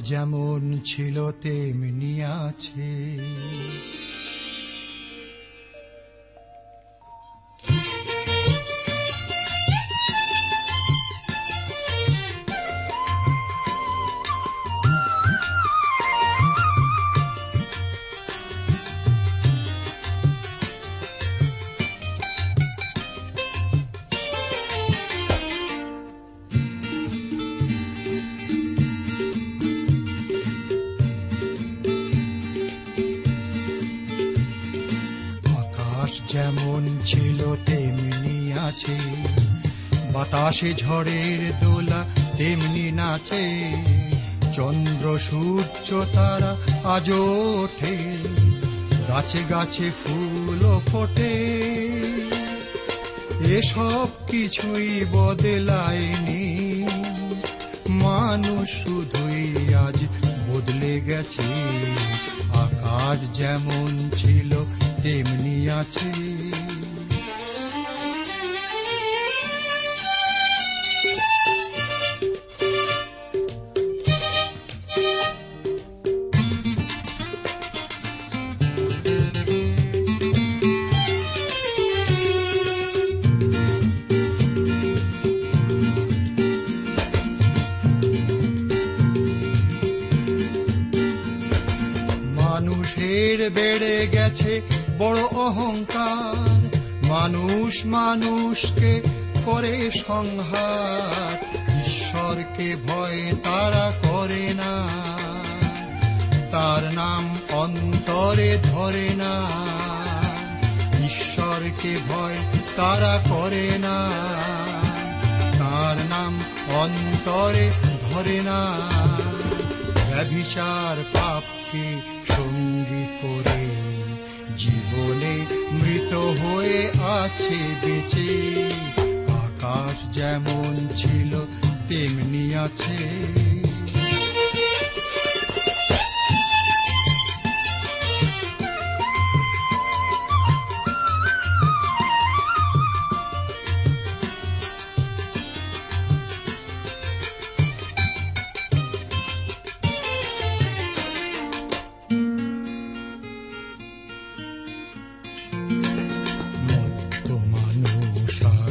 যেমন ছিল তেমনি আছে। বাতাসে ঝড়ের দোলা তেমনি নাচে। চন্দ্র, সূর্য, তারা আজ ওঠে। গাছে গাছে ফুল ফোটে। এসব কিছুই বদলায়নি। মানুষ শুধুই আজ বদলে গেছে। আকাশ যেমন ছিল, তেমনি আছে। মানুষের বেড়ে গেছে বড় অহংকার। মানুষ মানুষকে করে সংহার। ঈশ্বরকে ভয় তারা করে না। তার নাম অন্তরে ধরে না। ঈশ্বরকে ভয় তারা করে না। তার নাম অন্তরে ধরে না। ব্যভিচার পাপকে জীবনে মৃত হয়ে আছে বেঁচে। আকাশ যেমন ছিল তেমনি আছে।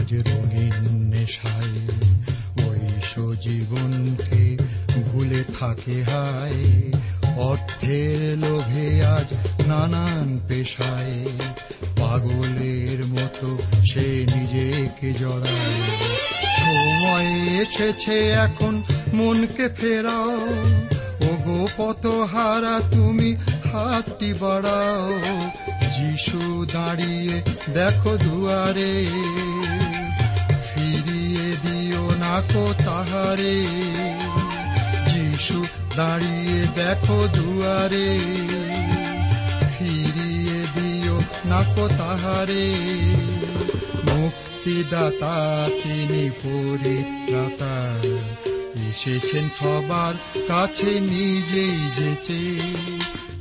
আজ রঙিন নেশায়। ঐশ জীবনকে ভুলে থাকে হায়। অর্থের লোভে আজ নানান পেশায়। পাগলের মতো সে নিজেকে জড়ায়। সময় এসেছে এখন, মনকে ফেরাও। ওগো পত হারা তুমি হাতটি বাড়াও। যিশু দাঁড়িয়ে দেখো দুয়ারে। দিও না কো তাহারে। যিশু দাঁড়িয়ে দেখো দুয়ারে। ফিরিয়ে দিও না কো তাহারে। মুক্তিদাতা তিনি পরিত্রাতা। এসেছেন সবার কাছে, নিজেই যেচে।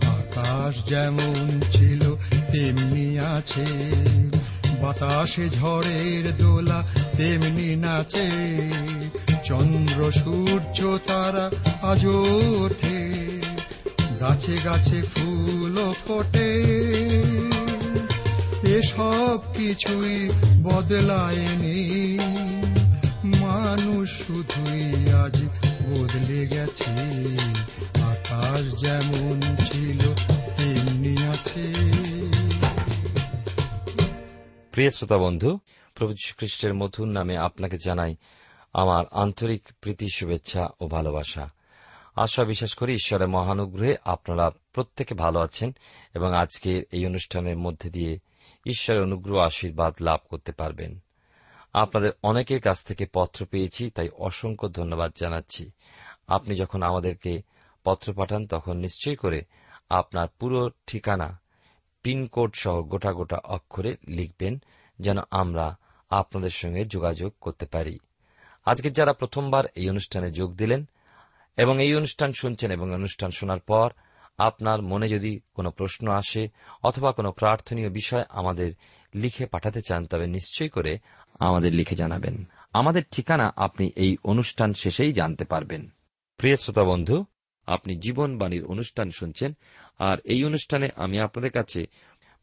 আকাশ যেমন ছিল, তেমনি আছে। বাতাসে ঝড়ের দোলা তেমনি নাচে। চন্দ্র, সূর্য, তারা আজ ওঠে। গাছে গাছে ফুল ফোটে। এসব কিছুই বদলায়নি মানুষ শুধুই আজ বদলে গেছে। আকাশ যেমন ছিল, তেমনি আছে। প্রিয় শ্রোতা বন্ধু, প্রভু খ্রিস্টের মধুর নামে আপনাকে জানাই আমার আন্তরিক প্রীতি, শুভেচ্ছা ও ভালোবাসা। আশা বিশ্বাস করি ঈশ্বরের মহানুগ্রহে আপনারা প্রত্যেকে ভালো আছেন এবং আজকের এই অনুষ্ঠানের মধ্যে দিয়ে ঈশ্বরের অনুগ্রহ, আশীর্বাদ লাভ করতে পারবেন। আপনাদের অনেকের কাছ থেকে পত্র পেয়েছি, তাই অসংখ্য ধন্যবাদ জানাচ্ছি। আপনি যখন আমাদেরকে পত্র পাঠান, তখন নিশ্চয়ই করে আপনার পুরো ঠিকানা পিনকোড সহ গোটা গোটা অক্ষরে লিখবেন যেন আমরা আপনাদের সঙ্গে যোগাযোগ করতে পারি। আজকে যারা প্রথমবার এই অনুষ্ঠানে যোগ দিলেন এবং এই অনুষ্ঠান শুনছেন এবং অনুষ্ঠান শোনার পর আপনার মনে যদি কোনো প্রশ্ন আসে অথবা কোনো প্রার্থনীয় বিষয় আমাদের লিখে পাঠাতে চান, তবে নিশ্চয় করে আমাদের লিখে জানাবেন। আমাদের ঠিকানা আপনি এই অনুষ্ঠান শেষেই জানতে পারবেন। প্রিয় শ্রোতা বন্ধু আপনি জীবনবাণীর অনুষ্ঠান শুনছেন, আর এই অনুষ্ঠানে আমি আপনাদের কাছে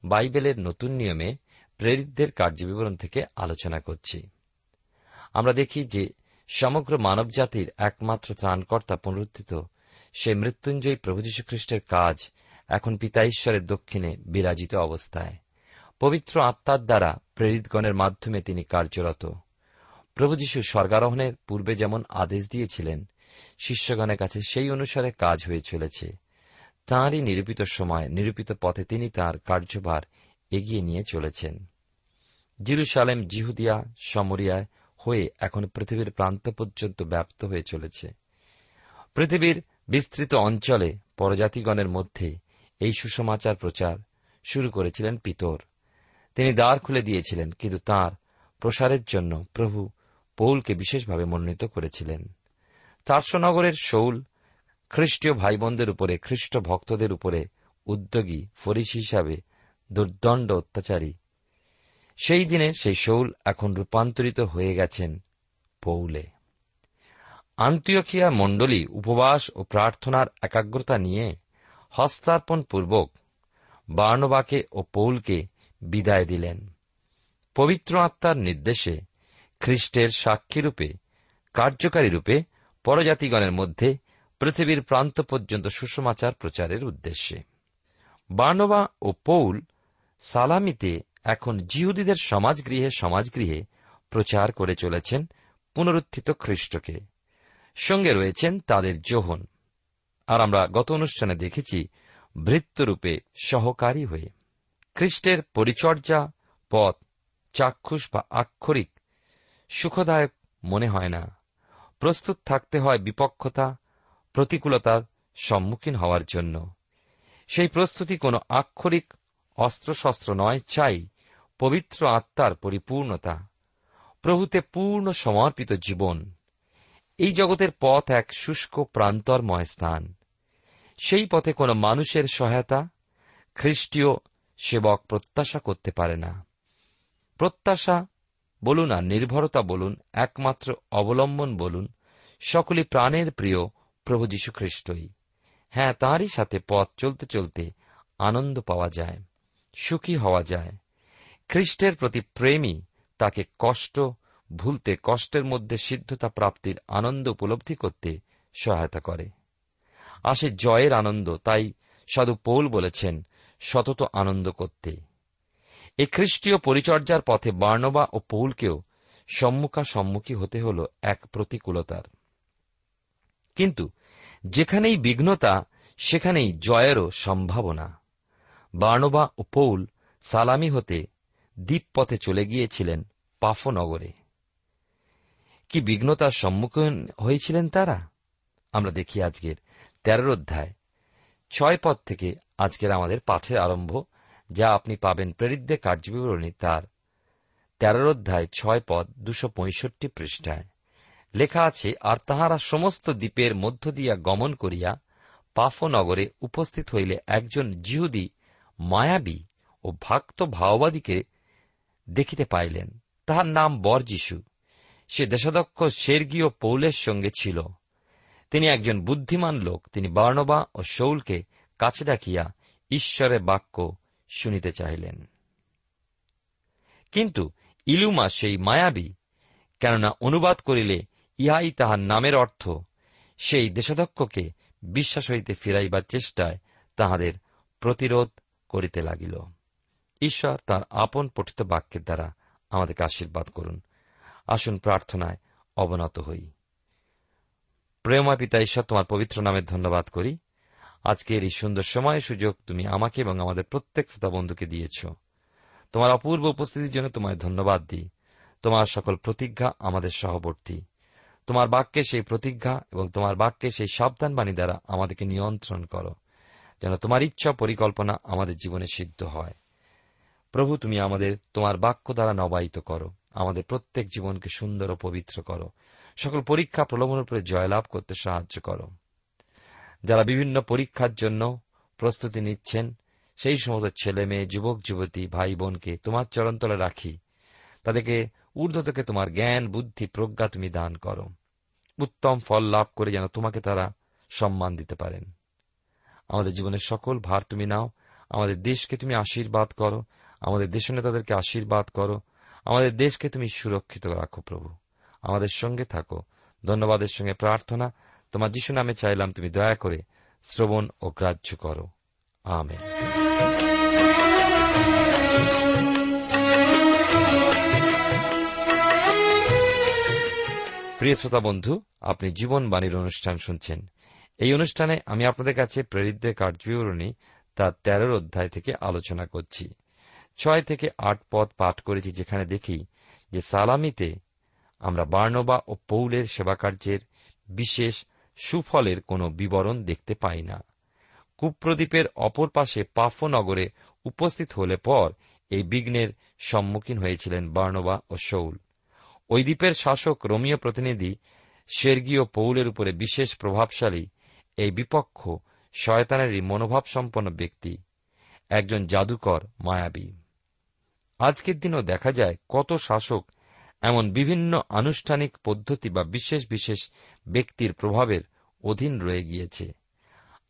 বাইবেলের নতুন নিয়মে প্রেরিতদের কার্যবিবরণ থেকে আলোচনা করছি। আমরা দেখি যে সমগ্র মানবজাতির একমাত্র ত্রাণকর্তা পুনরুত্থিত, সে মৃত্যুঞ্জয়ী প্রভু খ্রিস্টের কাজ এখন পিতা ঈশ্বরের দক্ষিণে বিরাজিত অবস্থায়। পবিত্র আত্মার দ্বারা প্রেরিতগণের মাধ্যমে তিনি কার্যরত। প্রভু যীশু স্বর্গারোহণের পূর্বে যেমন আদেশ দিয়েছিলেন শিষ্যগণের কাছে সেই অনুসারে কাজ হয়ে চলেছে। তাঁরই নিরূপিত সময়, নিরূপিত পথে তিনি তার কার্যভার এগিয়ে নিয়ে চলেছেন। জিরুসালেম, জিহুদিয়া সমরিয়ায় হয়ে এখন পৃথিবীর প্রান্ত পর্যন্ত ব্যাপ্ত হয়ে চলেছে। পৃথিবীর বিস্তৃত অঞ্চলে পরজাতিগণের মধ্যে এই সুসমাচার প্রচার শুরু করেছিলেন পিতর। তিনি দ্বার খুলে দিয়েছিলেন, কিন্তু তার প্রসারের জন্য প্রভু পৌলকে বিশেষভাবে মনোনীত করেছিলেন। তার্সনগরের শৌল খ্রিস্টীয় ভাইবোনদের উপরে, খ্রিস্ট ভক্তদের উপরে উদ্যোগী ফরিস হিসাবে দুর্দণ্ড অত্যাচারী। সেই দিনে সেই শৌল এখন রূপান্তরিত হয়ে গেছেন পৌলে। আন্তিয়খিয়া মণ্ডলী উপবাস ও প্রার্থনার একাগ্রতা নিয়ে হস্তার্পণ পূর্বক বার্ণবাকে ও পৌলকে বিদায় দিলেন। পবিত্র আত্মার নির্দেশে খ্রিস্টের সাক্ষীরূপে, কার্যকারী রূপে পরজাতিগণের মধ্যে পৃথিবীর প্রান্ত পর্যন্ত সুষমাচার প্রচারের উদ্দেশ্যে। বার্নবা ও পৌল সালামিতে এখন জিহুদীদের সমাজগৃহে সমাজগৃহে প্রচার করে চলেছেন পুনরুত্থিত খ্রিস্টকে। সঙ্গে রয়েছেন তাদের যোহন আর আমরা গত অনুষ্ঠানে দেখেছি ভৃত্যরূপে সহকারী হয়ে। খ্রিস্টের পরিচর্যা, পথ, চাক্ষুষ বা আক্ষরিক সুখদায়ক মনে হয় না। প্রস্তুত থাকতে হয় বিপক্ষতা, প্রতিকূলতার সম্মুখীন হওয়ার জন্য। সেই প্রস্তুতি কোনো আক্ষরিক অস্ত্রশস্ত্র নয়, চাই পবিত্র আত্মার পরিপূর্ণতা, প্রভুতে পূর্ণ সমর্পিত জীবন। এই জগতের পথ এক শুষ্ক প্রান্তরময় স্থান। সেই পথে কোনো মানুষের সহায়তা খ্রিস্টীয় সেবক প্রত্যাশা করতে পারে না। প্রত্যাশা বলুন আর নির্ভরতা বলুন, একমাত্র অবলম্বন বলুন সকলে প্রাণের প্রিয় প্রভু যীশুখ্রিস্টই হ্যাঁ তাঁরই সাথে পথ চলতে চলতে আনন্দ পাওয়া যায়, সুখী হওয়া যায়। খ্রিস্টের প্রতি প্রেমী তাকে কষ্ট, ভুলতে কষ্টের মধ্যে সিদ্ধতা প্রাপ্তির আনন্দ উপলব্ধি করতে সহায়তা করে। আসে জয়ের আনন্দ, তাই সাধু পৌল বলেছেন, সতত আনন্দ করতে। এই খ্রিস্টীয় পরিচর্যার পথে বার্নবা ও পৌলকেও সম্মুখা সম্মুখী হতে হল এক প্রতিকূলতার। কিন্তু যেখানেই বিঘ্নতা, সেখানেই জয়েরও সম্ভাবনা। বার্নবা ও পৌল সালামি হতে দ্বীপপথে চলে গিয়েছিলেন পাফনগরে। কি বিঘ্নতার সম্মুখীন হয়েছিলেন তারা? আমরা দেখি আজকের তেরোর অধ্যায়। ছয় পদ থেকে আজকের আমাদের পাঠের আরম্ভ যা আপনি পাবেন প্রেরিতদের কার্যবিবরণী তার তেরোর অধ্যায় ছয় পদ দুশো পঁয়ষট্টি পৃষ্ঠায়। লেখা আছে, আর তাহারা সমস্ত দ্বীপের মধ্য দিয়া গমন করিয়া পাফনগরে উপস্থিত হইলে একজন জিহুদি মায়াবী ও ভক্ত ভাওবাদীকে দেখিতে পাইলেন। তাহার নাম বর বরযিশু সে দেশাধ্যক্ষ সের্গীয় পৌলের সঙ্গে ছিল। তিনি একজন বুদ্ধিমান লোক। তিনি বার্ণবা ও শৌলকে কাছে ডাকিয়া ঈশ্বরের বাক্য শুনিতে চাহিলেন। কিন্তু ইলুমা সেই মায়াবী, কেননা অনুবাদ করিলে ইহাই তাহার নামের অর্থ, সেই দেশাধ্যক্ষকে বিশ্বাস হইতে ফিরাইবার চেষ্টায় তাহাদের প্রতিরোধ করিতে লাগিল। ঈশ্বর তার আপন পঠিত বাক্যের দ্বারা আমাদেরকে আশীর্বাদ করুন। আসুন প্রার্থনায় অবনত হই। প্রেমা পিতা, ঈশ্বর তোমার পবিত্র নামের ধন্যবাদ করি। আজকের এই সুন্দর সময় সুযোগ তুমি আমাকে এবং আমাদের প্রত্যেক শ্রোতা বন্ধুকে দিয়েছ। তোমার অপূর্ব উপস্থিতির জন্য তোমায় ধন্যবাদ দিই। তোমার সকল প্রতিজ্ঞা আমাদের সহবর্তী। তোমার বাক্যে সেই প্রতিজ্ঞা এবং তোমার বাক্যে সেই সাবধান বাণী দ্বারা আমাদেরকে নিয়ন্ত্রণ করো, যেন তোমার ইচ্ছা পরিকল্পনা আমাদের জীবনে সিদ্ধ হয়। প্রভু, তুমি আমাদের, তোমার বাক্য দ্বারা নবায়িত করো। আমাদের প্রত্যেক জীবনকে সুন্দর ও পবিত্র করো। সকল পরীক্ষা প্রলোভনের উপরে জয়লাভ করতে সাহায্য করো। যারা বিভিন্ন পরীক্ষার জন্য প্রস্তুতি নিচ্ছেন, সেই সমস্ত ছেলে মেয়ে, যুবক, যুবতী, ভাই বোনকে তোমার চরণতলে রাখি। তাদেরকে ঊর্ধ্ব থেকে তোমার জ্ঞান, বুদ্ধি, প্রজ্ঞা তুমি দান করো। উত্তম ফল লাভ করে যেন তোমাকে তারা সম্মান দিতে পারেন। আমাদের জীবনের সকল ভার তুমি নাও। আমাদের দেশকে তুমি আশীর্বাদ করো। আমাদের দেশ নেতাদেরকে আশীর্বাদ করো। আমাদের দেশকে তুমি সুরক্ষিত রাখো প্রভু। আমাদের সঙ্গে থাকো। ধন্যবাদের সঙ্গে প্রার্থনা। তোমার যিশু নামে চাইলাম তুমি দয়া করে শ্রবণ ও গ্রাহ্য করো। আমেন। প্রিয় শ্রোতা বন্ধু, আপনি জীবনবাণীর অনুষ্ঠান শুনছেন। এই অনুষ্ঠানে আমি আপনাদের কাছে প্রেরিতদের কার্যবিবরণী তার তেরোর অধ্যায় থেকে আলোচনা করছি। ছয় থেকে আট পদ পাঠ করেছি যেখানে দেখি যে সালামিতে আমরা বার্নবা ও পৌলের সেবাকার্যের বিশেষ সুফলের কোনো বিবরণ দেখতে পাই না। কুপ্রদ্বীপের অপর পাশে পাফো নগরে উপস্থিত হলে পর এই বিঘ্নের সম্মুখীন হয়েছিলেন বার্নবা ও শৌল। ওই দ্বীপের শাসক রোমীয় প্রতিনিধি সের্গীয় পৌলের উপরে বিশেষ প্রভাবশালী এই বিপক্ষ শয়তানেরই মনোভাব সম্পন্ন ব্যক্তি, একজন জাদুকর মায়াবী। আজকের দিনও দেখা যায় কত শাসক এমন বিভিন্ন আনুষ্ঠানিক পদ্ধতি বা বিশেষ বিশেষ ব্যক্তির প্রভাবের অধীন রয়ে গিয়েছে।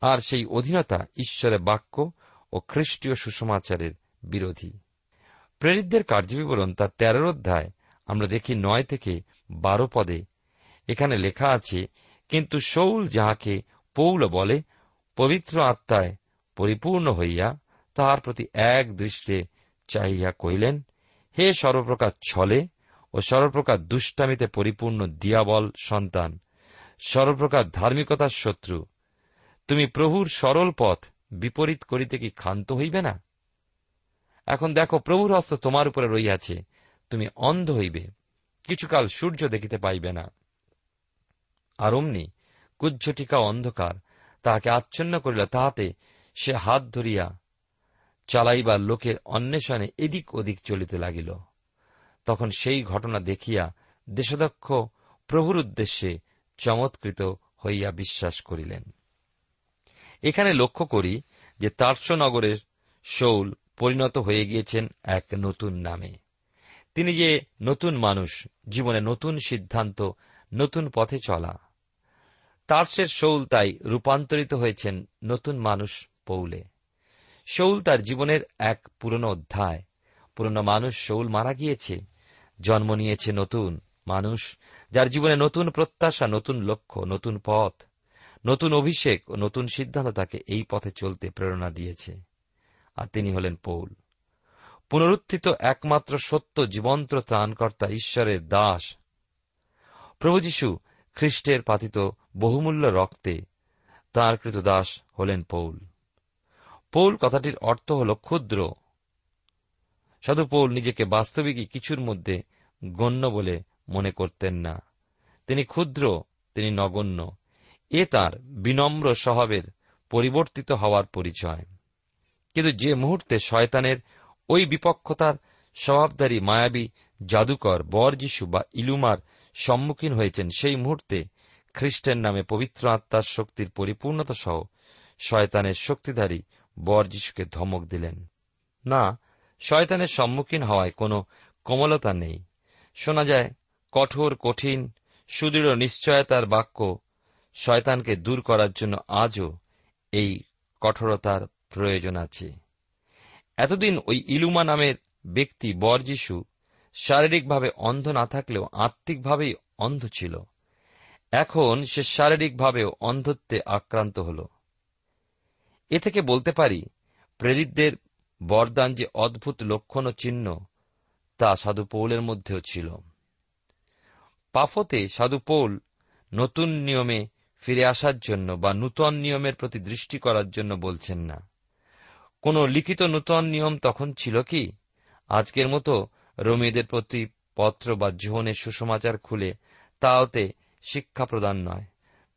আর সেই অধীনতা ঈশ্বরের বাক্য ও খ্রিস্টীয় সুসমাচারের বিরোধী। প্রেরিতদের কার্যবিবরণ তার তেরোর অধ্যায়, আমরা দেখি নয় থেকে বারো পদে। এখানে লেখা আছে, কিন্তু শৌল যাহাকে পৌল বলে, পবিত্র আত্মায় পরিপূর্ণ হইয়া তাহার প্রতি এক দৃষ্টে চাহিয়া কহিলেন, হে সর্বপ্রকার ছলে ও সর্বপ্রকার দুষ্টামিতে পরিপূর্ণ দিয়াবল সন্তান সর্বপ্রকার ধার্মিকতার শত্রু। তুমি প্রভুর সরল পথ বিপরীত করিতে কি ক্ষান্ত হইবে না? এখন দেখো, প্রভুর হস্ত তোমার উপরে রইয়াছে তুমি অন্ধ হইবে, কিছুকাল সূর্য দেখিতে পাইবে না। আর অমনি কুজ্জটিকা অন্ধকার, তাহাকে আচ্ছন্ন করিল, তাহাতে সে হাত ধরিয়া চালাইবার লোকের অন্বেষণে এদিক ওদিক চলিতে লাগিল। তখন সেই ঘটনা দেখিয়া দেশদক্ষ প্রভুর উদ্দেশ্যে চমৎকৃত হইয়া বিশ্বাস করিলেন। এখানে লক্ষ্য করি যে তার্সনগরের শৌল পরিণত হয়ে গিয়েছেন এক নতুন নামে। তিনি যে নতুন মানুষ, জীবনে নতুন সিদ্ধান্ত, নতুন পথে চলা। তার্সের শৌল তাই রূপান্তরিত হয়েছেন নতুন মানুষ পৌলে। শৌল তার জীবনের এক পুরনো অধ্যায়। পুরনো মানুষ শৌল মারা গিয়েছে, জন্ম নিয়েছে নতুন। মানুষ, যার জীবনে নতুন প্রত্যাশা, নতুন লক্ষ্য, নতুন পথ, নতুন অভিষেক ও নতুন সিদ্ধান্ত তাকে এই পথে চলতে প্রেরণা দিয়েছে। আর তিনি হলেন পৌল। পুনরুত্থিত একমাত্র সত্য জীবন্ত ত্রাণকর্তা ঈশ্বরের দাস। প্রভু যীশু খ্রিস্টের পাতিত বহুমূল্য রক্তে তাঁর কৃত দাস হলেন পৌল। পৌল কথাটির অর্থ হল ক্ষুদ্র। সাধু পৌল নিজেকে বাস্তবিকই কিছুর মধ্যে গণ্য বলে মনে করতেন না। তিনি ক্ষুদ্র, তিনি নগণ্য। এ তার বিনম্র স্বভাবের পরিবর্তিত হওয়ার পরিচয়। কিন্তু যে মুহূর্তে শয়তানের ওই বিপক্ষতার স্বভাবধারী মায়াবী জাদুকর বর যিশু বা ইলুমার সম্মুখীন হয়েছেন, সেই মুহূর্তে খ্রিস্টের নামে পবিত্র আত্মার শক্তির পরিপূর্ণতা সহ শয়তানের শক্তিধারী বর যিশুকে ধমক দিলেন। না, শয়তানের সম্মুখীন হওয়ায় কোনো কোমলতা নেই। শোনা যায় কঠোর, কঠিন, সুদৃঢ় নিশ্চয়তার বাক্য শয়তানকে দূর করার জন্য আজও এই কঠোরতার প্রয়োজন আছে। এতদিন ওই ইলুমা নামের ব্যক্তি বর যিশু শারীরিকভাবে অন্ধ না থাকলেও আত্মিকভাবেই অন্ধ ছিল। এখন সে শারীরিকভাবেও অন্ধত্বে আক্রান্ত হল। এ থেকে বলতে পারি, প্রেরিতদের বরদান যে অদ্ভুত লক্ষণ ও চিহ্ন তা সাধু পৌলের মধ্যেও ছিল। পাফতে সাধু পৌল নতুন নিয়মে ফিরে আসার জন্য বা নূতন নিয়মের প্রতি দৃষ্টি করার জন্য বলছেন না। কোন লিখিত নূতন নিয়ম তখন ছিল কি? আজকের মতো রোমীদের প্রতি পত্র বা জীবনের সুসমাচার খুলে তাওতে শিক্ষা প্রদান নয়।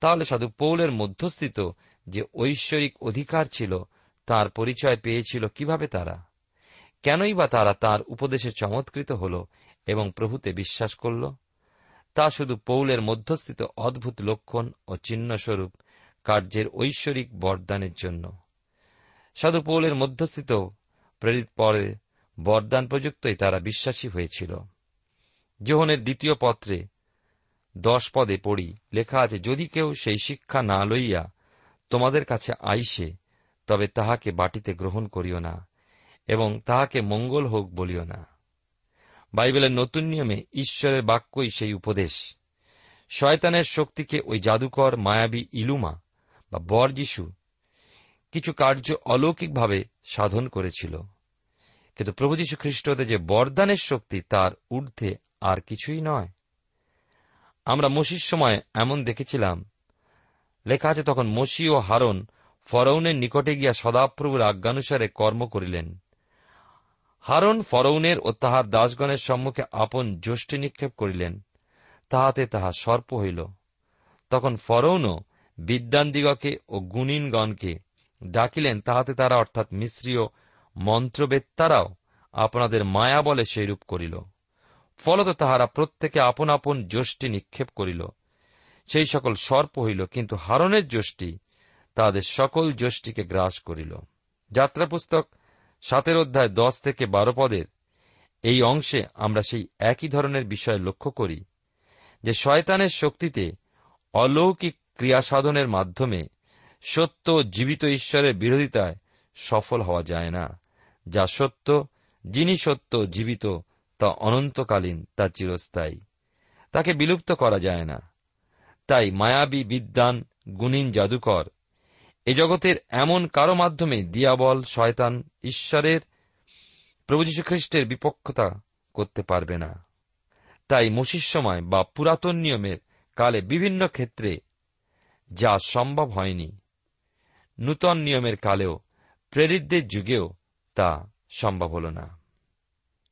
তাহলে সাধু পৌলের মধ্যস্থিত যে ঐশ্বরিক অধিকার ছিল, তার পরিচয় পেয়েছিল কীভাবে তারা? কেনই বা তারা তার উপদেশে চমৎকৃত হল এবং প্রভুতে বিশ্বাস করল? তা শুধু পৌলের মধ্যস্থিত অদ্ভুত লক্ষণ ও চিহ্নস্বরূপ কার্যের ঐশ্বরিক বরদানের জন্য। সাধু পৌলের মধ্যস্থিত প্রেরিত পরে বরদান প্রযুক্তই তারা বিশ্বাসী হয়েছিল। যোহনের দ্বিতীয় পত্রে দশ পদে পড়ি, লেখা আছে, যদি কেউ সেই শিক্ষা না লইয়া তোমাদের কাছে আইসে, তবে তাহাকে বাটিতে গ্রহণ করিও না এবং তাহাকে মঙ্গল হোক বলিও না। বাইবেলের নতুন নিয়মে ঈশ্বরের বাক্যই সেই উপদেশ। শয়তানের শক্তিকে ওই জাদুকর, মায়াবী ইলুমা বা বর যিশু কিছু কার্য অলৌকিকভাবে সাধন করেছিল। কিন্তু প্রভু যীশু খ্রিস্টতে যে বরদানের শক্তি, তার ঊর্ধ্বে আর কিছুই নয়। আমরা মসির সময় এমন দেখেছিলাম। লেখা আছে, তখন মসি ও হারন ফরৌনের নিকটে গিয়া সদাপ্রভুর আজ্ঞানুসারে কর্ম করিলেন। হারন ফরৌনের ও তাহার দাসগণের সম্মুখে আপন যষ্টি নিক্ষেপ করিলেন। তাহাতে তাহা সর্প হইল। তখন ফরৌনও বিদ্যানদিগকে ও গুণিনগণকে ডাকিলেন, তাহাতে তারা অর্থাৎ মিশ্রীয় মন্ত্রবেত্তারাও আপনাদের মায়া বলে সেইরূপ করিল। ফলত তাহারা প্রত্যেকে আপন আপন যষ্টি নিক্ষেপ করিল। সেই সকল সর্প হইল, কিন্তু হারনের যষ্টি তাহাদের সকল যষ্টিকে গ্রাস করিল। যাত্রা পুস্তক সাতের অধ্যায় দশ থেকে বারো পদের এই অংশে আমরা সেই একই ধরনের বিষয় লক্ষ্য করি, যে শয়তানের শক্তিতে অলৌকিক ক্রিয়াসাধনের মাধ্যমে সত্য জীবিত ঈশ্বরের বিরোধিতায় সফল হওয়া যায় না, যা সত্য, যিনি সত্য জীবিত, তা অনন্তকালীন, তা চিরস্থায়ী। তাকে বিলুপ্ত করা যায় না। তাই মায়াবী বিদ্যান গুণীন জাদুকর এ জগতের এমন কারও মাধ্যমে দিয়াবল, শয়তান, ঈশ্বরের, প্রভু খ্রিস্টের বিপক্ষতা করতে পারবে না। তাই মসির সময় বা পুরাতন নিয়মের কালে বিভিন্ন ক্ষেত্রে যা সম্ভব হয়নি, নূতন নিয়মের কালেও প্রেরিতদের যুগেও তা সম্ভব হল না।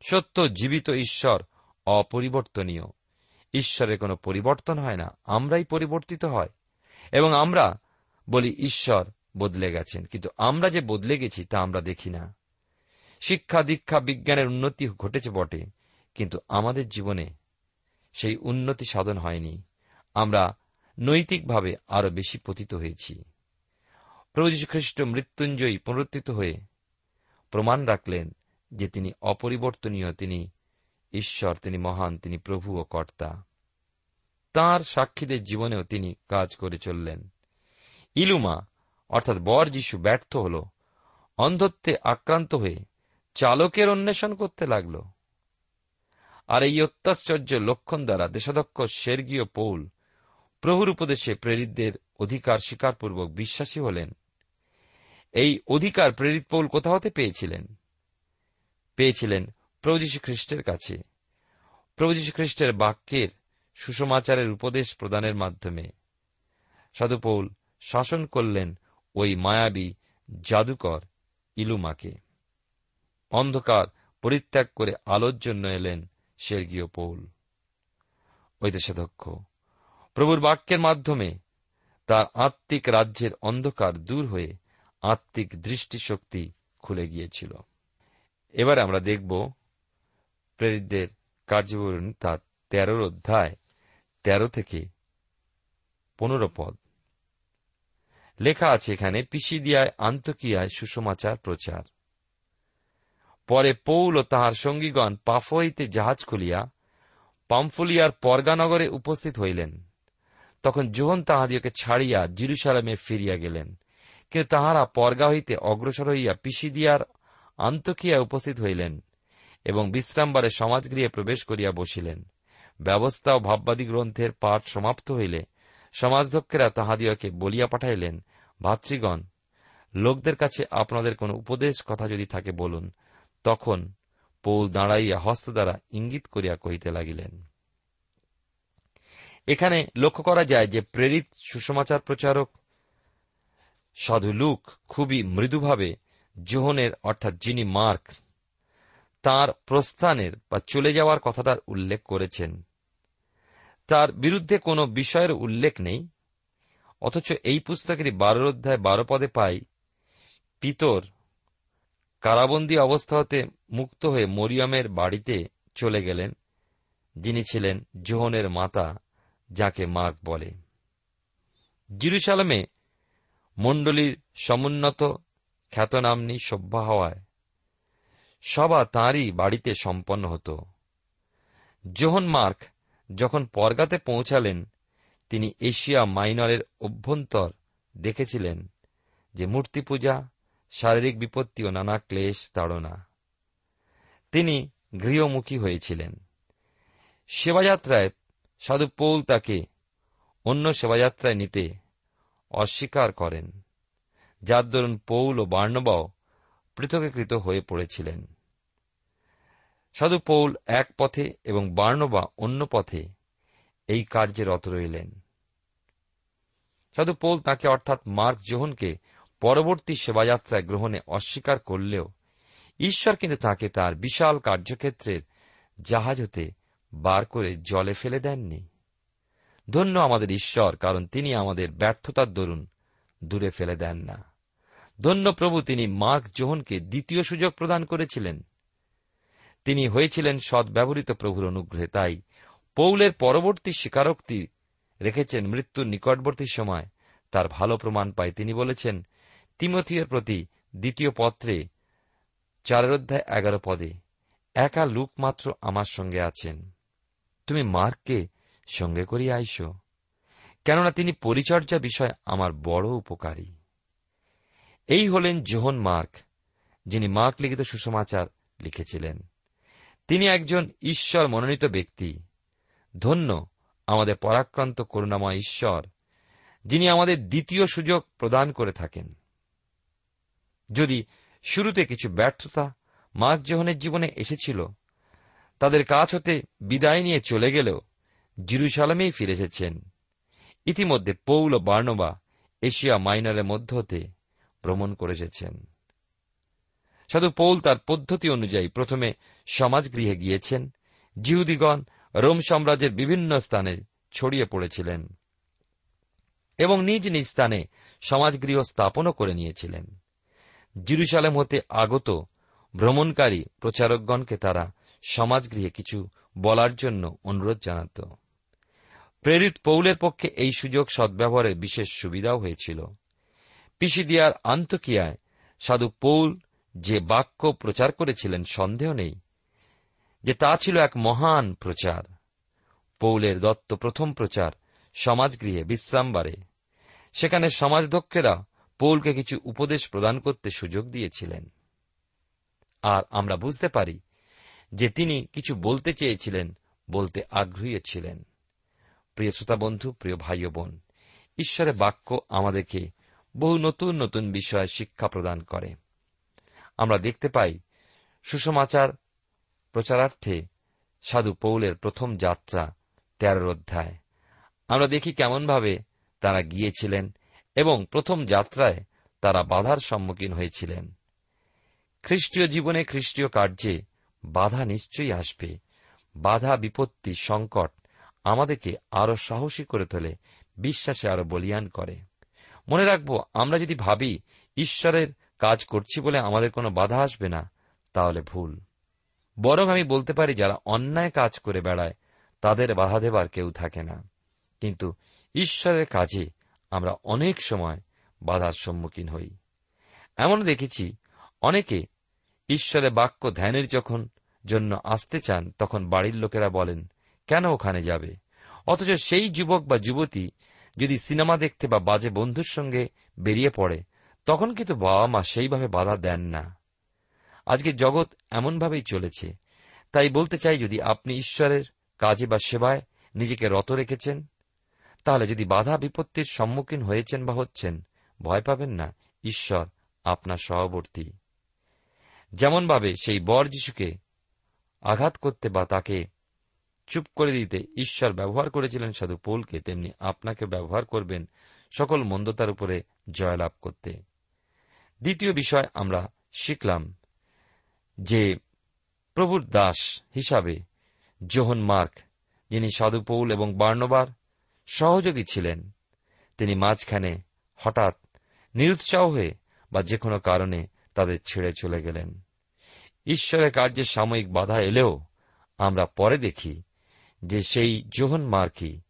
সত্য, জীবিত ঈশ্বর অপরিবর্তনীয়। ঈশ্বরের কোনো পরিবর্তন হয় না, আমরাই পরিবর্তিত হয় এবং আমরা বলি, ঈশ্বর বদলে গেছেন। কিন্তু আমরা যে বদলে গেছি, তা আমরা দেখি না। শিক্ষা, দীক্ষা, বিজ্ঞানের উন্নতি ঘটেছে বটে, কিন্তু আমাদের জীবনে সেই উন্নতি সাধন হয়নি। আমরা নৈতিকভাবে আরও বেশি পতিত হয়েছি। প্রভু খ্রিস্ট মৃত্যুঞ্জয়ী পুনরুত্থিত হয়ে প্রমাণ রাখলেন যে তিনি অপরিবর্তনীয়, তিনি ঈশ্বর, তিনি মহান, তিনি প্রভু ও কর্তা। তাঁর সাক্ষীদের জীবনেও তিনি কাজ করে চললেন। ইলুমা, অর্থাৎ বর যিশু ব্যর্থ হল। অন্ধত্বে আক্রান্ত হয়ে চালকের অন্বেষণ করতে লাগল। আর এই অত্যাশ্চর্য লক্ষণ দ্বারা দেশাধ্যক্ষ স্বর্গীয় পৌল প্রভুর উপদেশে প্রেরিতদের অধিকার স্বীকারপূর্বক বিশ্বাসী হলেন। এই অধিকার প্রেরিত পৌল কোথা হতে পেয়েছিলেন? পেয়েছিলেন প্রভু যীশু খ্রিস্টের কাছে। প্রভু যীশু খ্রিস্টের বাক্যের সুষমাচারের উপদেশ প্রদানের মাধ্যমে। সাধুপৌল শাসন করলেন ওই মায়াবী জাদুকর ইলুমাকে। অন্ধকার পরিত্যাগ করে আলোর জন্য এলেন স্বর্গীয় পৌল। ঐদেশাধ্যক্ষ প্রভুর বাক্যের মাধ্যমে তার আত্মিক রাজ্যের অন্ধকার দূর হয়ে আত্মিক দৃষ্টিশক্তি খুলে গিয়েছিল। এবার আমরা দেখব প্রেরিতদের কার্যবরণী তার তেরোর অধ্যায় তেরো থেকে পনেরো পদ। লেখা আছে এখানে, পিসিদিয়ায় আন্তকিয়ায় সুষমাচার প্রচার। পরে পৌল ও তাহার সঙ্গীগণ পাফ হইতে জাহাজ খুলিয়া পাম্ফুলিয়ার পরগানগরে উপস্থিত হইলেন। তখন জোহন তাহাদিওকে ছাড়িয়া জিরুসালামে ফিরিয়া গেলেন। কিন্তু তাহারা পরগা হইতে অগ্রসর হইয়া পিসিদিয়ার আন্তকিয়া উপস্থিত হইলেন এবং বিশ্রামবারে সমাজগৃহে প্রবেশ করিয়া বসিলেন। ব্যবস্থা ও ভাববাদী গ্রন্থের পাঠ সমাপ্ত হইলে সমাজধ্যক্ষেরা তাহাদিওকে বলিয়া পাঠাইলেন, ভাতৃগণ, লোকদের কাছে আপনাদের কোন উপদেশ কথা যদি থাকে বলুন। তখন পৌল দাঁড়াইয়া হস্ত দ্বারা ইঙ্গিত করিয়া কহিতে লাগিলেন, এখানে লক্ষ্য করা যায় যে প্রেরিত সুসমাচার প্রচারক সাধু লুক খুবই মৃদুভাবে জোহনের, অর্থাৎ যিনি মার্ক, তার প্রস্থানের বা চলে যাওয়ার কথাটার উল্লেখ করেছেন। তার বিরুদ্ধে কোনো বিষয়ের উল্লেখ নেই, অথচ এই পুস্তকের বারোর অধ্যায় বারো পদে পাই, পিতর কারাবন্দী অবস্থা হতে মুক্ত হয়ে মরিয়মের বাড়িতে চলে গেলেন, যিনি ছিলেন জোহনের মাতা, যাকে মার্ক বলে। জিরুসালামে মণ্ডলীর সমুন্নত খ্যাতনামনি সভ্য হওয়ায় সভা তাঁরই বাড়িতে সম্পন্ন হতো। জোহন মার্ক যখন পরগাতে পৌঁছালেন, তিনি এশিয়া মাইনরের অভ্যন্তর দেখেছিলেন যে মূর্তি পূজা শারীরিক বিপত্তি ও নানা ক্লেশ তাড়না। তিনি গৃহমুখী হয়েছিলেন। সেবাযাত্রায় সাধু পৌল তাকে অন্য সেবাযাত্রায় নিতে অস্বীকার করেন, যার দরুন পৌল ও বার্ণবাও পৃথকীকৃত হয়ে পড়েছিলেন। সাধু পৌল এক পথে এবং বার্ণবা অন্য পথে এই কার্যে রত রইলেন। সাধু পৌল তাকে অর্থাৎ মার্ক জোহনকে পরবর্তী সেবাযাত্রায় গ্রহণে অস্বীকার করলেও ঈশ্বর কিন্তু তাকে তার বিশাল কার্যক্ষেত্রের জাহাজ হতে বার করে জলে ফেলে দেননি। ধন্য আমাদের ঈশ্বর, কারণ তিনি আমাদের ব্যর্থতার দরুন দূরে ফেলে দেন না। ধন্য প্রভু, তিনি মার্ক জোহনকে দ্বিতীয় সুযোগ প্রদান করেছিলেন। তিনি হয়েছিলেন সদ্ব্যবহৃত প্রভুর অনুগ্রহে। তাই পৌলের পরবর্তী স্বীকারোক্তি রেখেছেন মৃত্যুর নিকটবর্তী সময়। তার ভালো প্রমাণ পায়। তিনি বলেছেন তিমথিয়ের প্রতি দ্বিতীয় পত্রে চারের অধ্যায় এগারো পদে একা লুক মাত্র আমার সঙ্গে আছেন। তুমি মার্ককে সঙ্গে করিয়া আইস, কেননা তিনি পরিচর্যা বিষয় আমার বড় উপকারী। এই হলেন জোহন মার্ক, যিনি মার্ক লিখিত সুসমাচার লিখেছিলেন। তিনি একজন ঈশ্বর মনোনীত ব্যক্তি। ধন্য আমাদের পরাক্রান্ত করুণাময় ঈশ্বর, যিনি আমাদের দ্বিতীয় সুযোগ প্রদান করে থাকেন। যদি শুরুতে কিছু ব্যর্থতা মার্ক জোহনের জীবনে এসেছিল, তাদের কাজ হতে বিদায় নিয়ে চলে গেলেও জিরুসালামেই ফিরে এসেছেন। ইতিমধ্যে পৌল বার্নবা এশিয়া মাইনারের মধ্য হতে ভ্রমণ করে এসেছেন। সাধু পৌল তার পদ্ধতি অনুযায়ী প্রথমে সমাজগৃহে গিয়েছেন। জিহুদিগণ রোম সাম্রাজ্যের বিভিন্ন স্থানে ছড়িয়ে পড়েছিলেন এবং নিজ নিজ স্থানে সমাজগৃহ স্থাপনও করে নিয়েছিলেন। জিরুসালেম হতে আগত ভ্রমণকারী প্রচারকগণকে তারা সমাজগৃহে কিছু বলার জন্য অনুরোধ জানাত। প্রেরিত পৌলের পক্ষে এই সুযোগ সদ্ব্যবহারের বিশেষ সুবিধাও হয়েছিল। পিসিদিয়ার আন্তকিয়ায় সাধু পৌল যে বাক্য প্রচার করেছিলেন, সন্দেহ নেই যে তা ছিল এক মহান প্রচার। পৌলের দত্ত প্রথম প্রচার সমাজগৃহে, বিশ্রামবারে। সেখানে সমাজদক্ষেরা পৌলকে কিছু উপদেশ প্রদান করতে সুযোগ দিয়েছিলেন। আর আমরা বুঝতে পারি যে তিনি কিছু বলতে চেয়েছিলেন, বলতে আগ্রহী ছিলেন। প্রিয় শ্রোতা বন্ধু, প্রিয় ভাই বোন, ঈশ্বরের বাক্য আমাদেরকে বহু নতুন নতুন বিষয়ে শিক্ষা প্রদান করে। আমরা দেখতে পাই সুসমাচার প্রচারার্থে সাধু পৌলের প্রথম যাত্রা তেরোর অধ্যায়। আমরা দেখি কেমনভাবে তারা গিয়েছিলেন এবং প্রথম যাত্রায় তারা বাধার সম্মুখীন হয়েছিলেন। খ্রিস্টীয় জীবনে খ্রিস্টীয় কার্যে বাধা নিশ্চয়ই আসবে। বাধা, বিপত্তি, সংকট আমাদেরকে আরও সাহসী করে তোলে, বিশ্বাসে আরও বলিয়ান করে। মনে রাখব, আমরা যদি ভাবি ঈশ্বরের কাজ করছি বলে আমাদের কোনো বাধা আসবে না, তাহলে ভুল। বরং আমি বলতে পারি, যারা অন্যায় কাজ করে বেড়ায়, তাদের বাধা দেবার কেউ থাকে না। কিন্তু ঈশ্বরের কাজে আমরা অনেক সময় বাধার সম্মুখীন হই। এমন দেখেছি, অনেকে ঈশ্বরের বাক্য ধ্যানের যখন জন্য আসতে চান, তখন বাড়ির লোকেরা বলেন, কেন ওখানে যাবে? অথচ সেই যুবক বা যুবতী যদি সিনেমা দেখতে বা বাজে বন্ধুর সঙ্গে বেরিয়ে পড়ে তখন কিন্তু বাবা মা সেইভাবে বাধা দেন না। আজকে জগৎ এমনভাবেই চলেছে। তাই বলতে চাই, যদি আপনি ঈশ্বরের কাজে বা সেবায় নিজেকে রত রেখেছেন, তাহলে যদি বাধা বিপত্তির সম্মুখীন হয়েছেন বা হচ্ছেন, ভয় পাবেন না। ঈশ্বর আপনার সহবর্তী। যেমনভাবে সেই বর যিশুকে আঘাত করতে বা তাকে চুপ করে দিতে ঈশ্বর ব্যবহার করেছিলেন, সাধু পৌলকে, তেমনি আপনাকে ব্যবহার করবেন সকল মন্দতার উপরে জয়লাভ করতে। দ্বিতীয় বিষয় আমরা শিখলাম যে প্রভুর দাস হিসাবে জোহন মার্ক, যিনি সাধুপৌল এবং বার্নবার সহযোগী ছিলেন, তিনি মাঝখানে হঠাৎ নিরুৎসাহ হয়ে বা যে কোনো কারণে তাদের ছেড়ে চলে গেলেন। ঈশ্বরের কার্যে সাময়িক বাধা এলেও আমরা পরে দেখি যে সেই জোহন মার্কি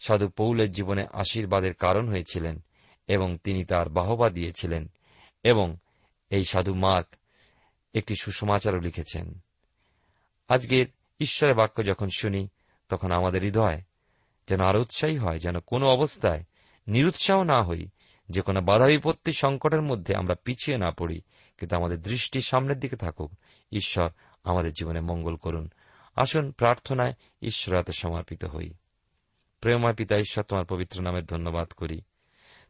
সাধু পৌলের জীবনে আশীর্বাদের কারণ হয়েছিলেন এবং তিনি তার বাহবা দিয়েছিলেন এবং এই সাধু মার্ক একটি সুসমাচারও লিখেছেন। আজকের ঈশ্বরের বাক্য যখন শুনি, তখন আমাদের হৃদয় যেন আরও উৎসাহী হয়, যেন কোনো অবস্থায় নিরুৎসাহ না হই, যে কোনো বাধা বিপত্তি সংকটের মধ্যে আমরা পিছিয়ে না পড়ি, কিন্তু আমাদের দৃষ্টি সামনের দিকে থাকুক। ঈশ্বর আমাদের জীবনে মঙ্গল করুন। আসুন প্রার্থনায় ঈশ্বর হাতে সমর্পিত হই। প্রেমময় পিতা, ঈশ্বর তোমার পবিত্র নামের ধন্যবাদ করি।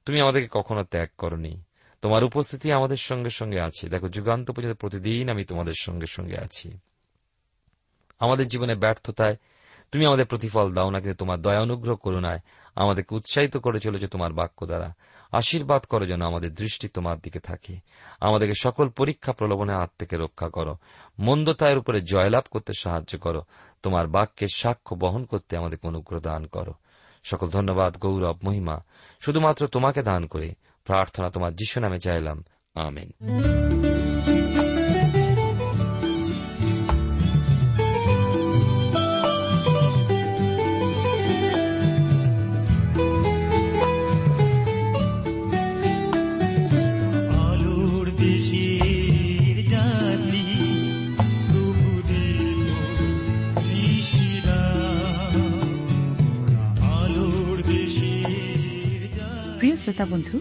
তুমি আমাদেরকে কখনো ত্যাগ করনি। তোমার উপস্থিতি আমাদের সঙ্গে সঙ্গে আছে। দেখো, যুগান্ত পর্যন্ত প্রতিদিন আমি তোমাদের সঙ্গে সঙ্গে আছি। আমাদের জীবনে ব্যর্থতায় তুমি আমাদের প্রতিফল দাও না, কিন্তু তোমার দয়া অনুগ্রহ করুণায় আমাদেরকে উৎসাহিত করে চলেছে তোমার বাক্য দ্বারা। আশীর্বাদ করো যেন আমাদের দৃষ্টি তোমার দিকে থাকে। আমাদেরকে সকল পরীক্ষা প্রলোভনের হাত থেকে রক্ষা করো। মন্দতায়ের উপরে জয়লাভ করতে সাহায্য করো। তোমার বাক্যের সাক্ষ্য বহন করতে আমাদেরকে অনুগ্রহ দান করো। সকল ধন্যবাদ, গৌরব, মহিমা। শুধুমাত্র তোমাকে দান করে। প্রার্থনা তোমার যিশু নামে চাইলাম। আমেন। শ্রোতা বন্ধু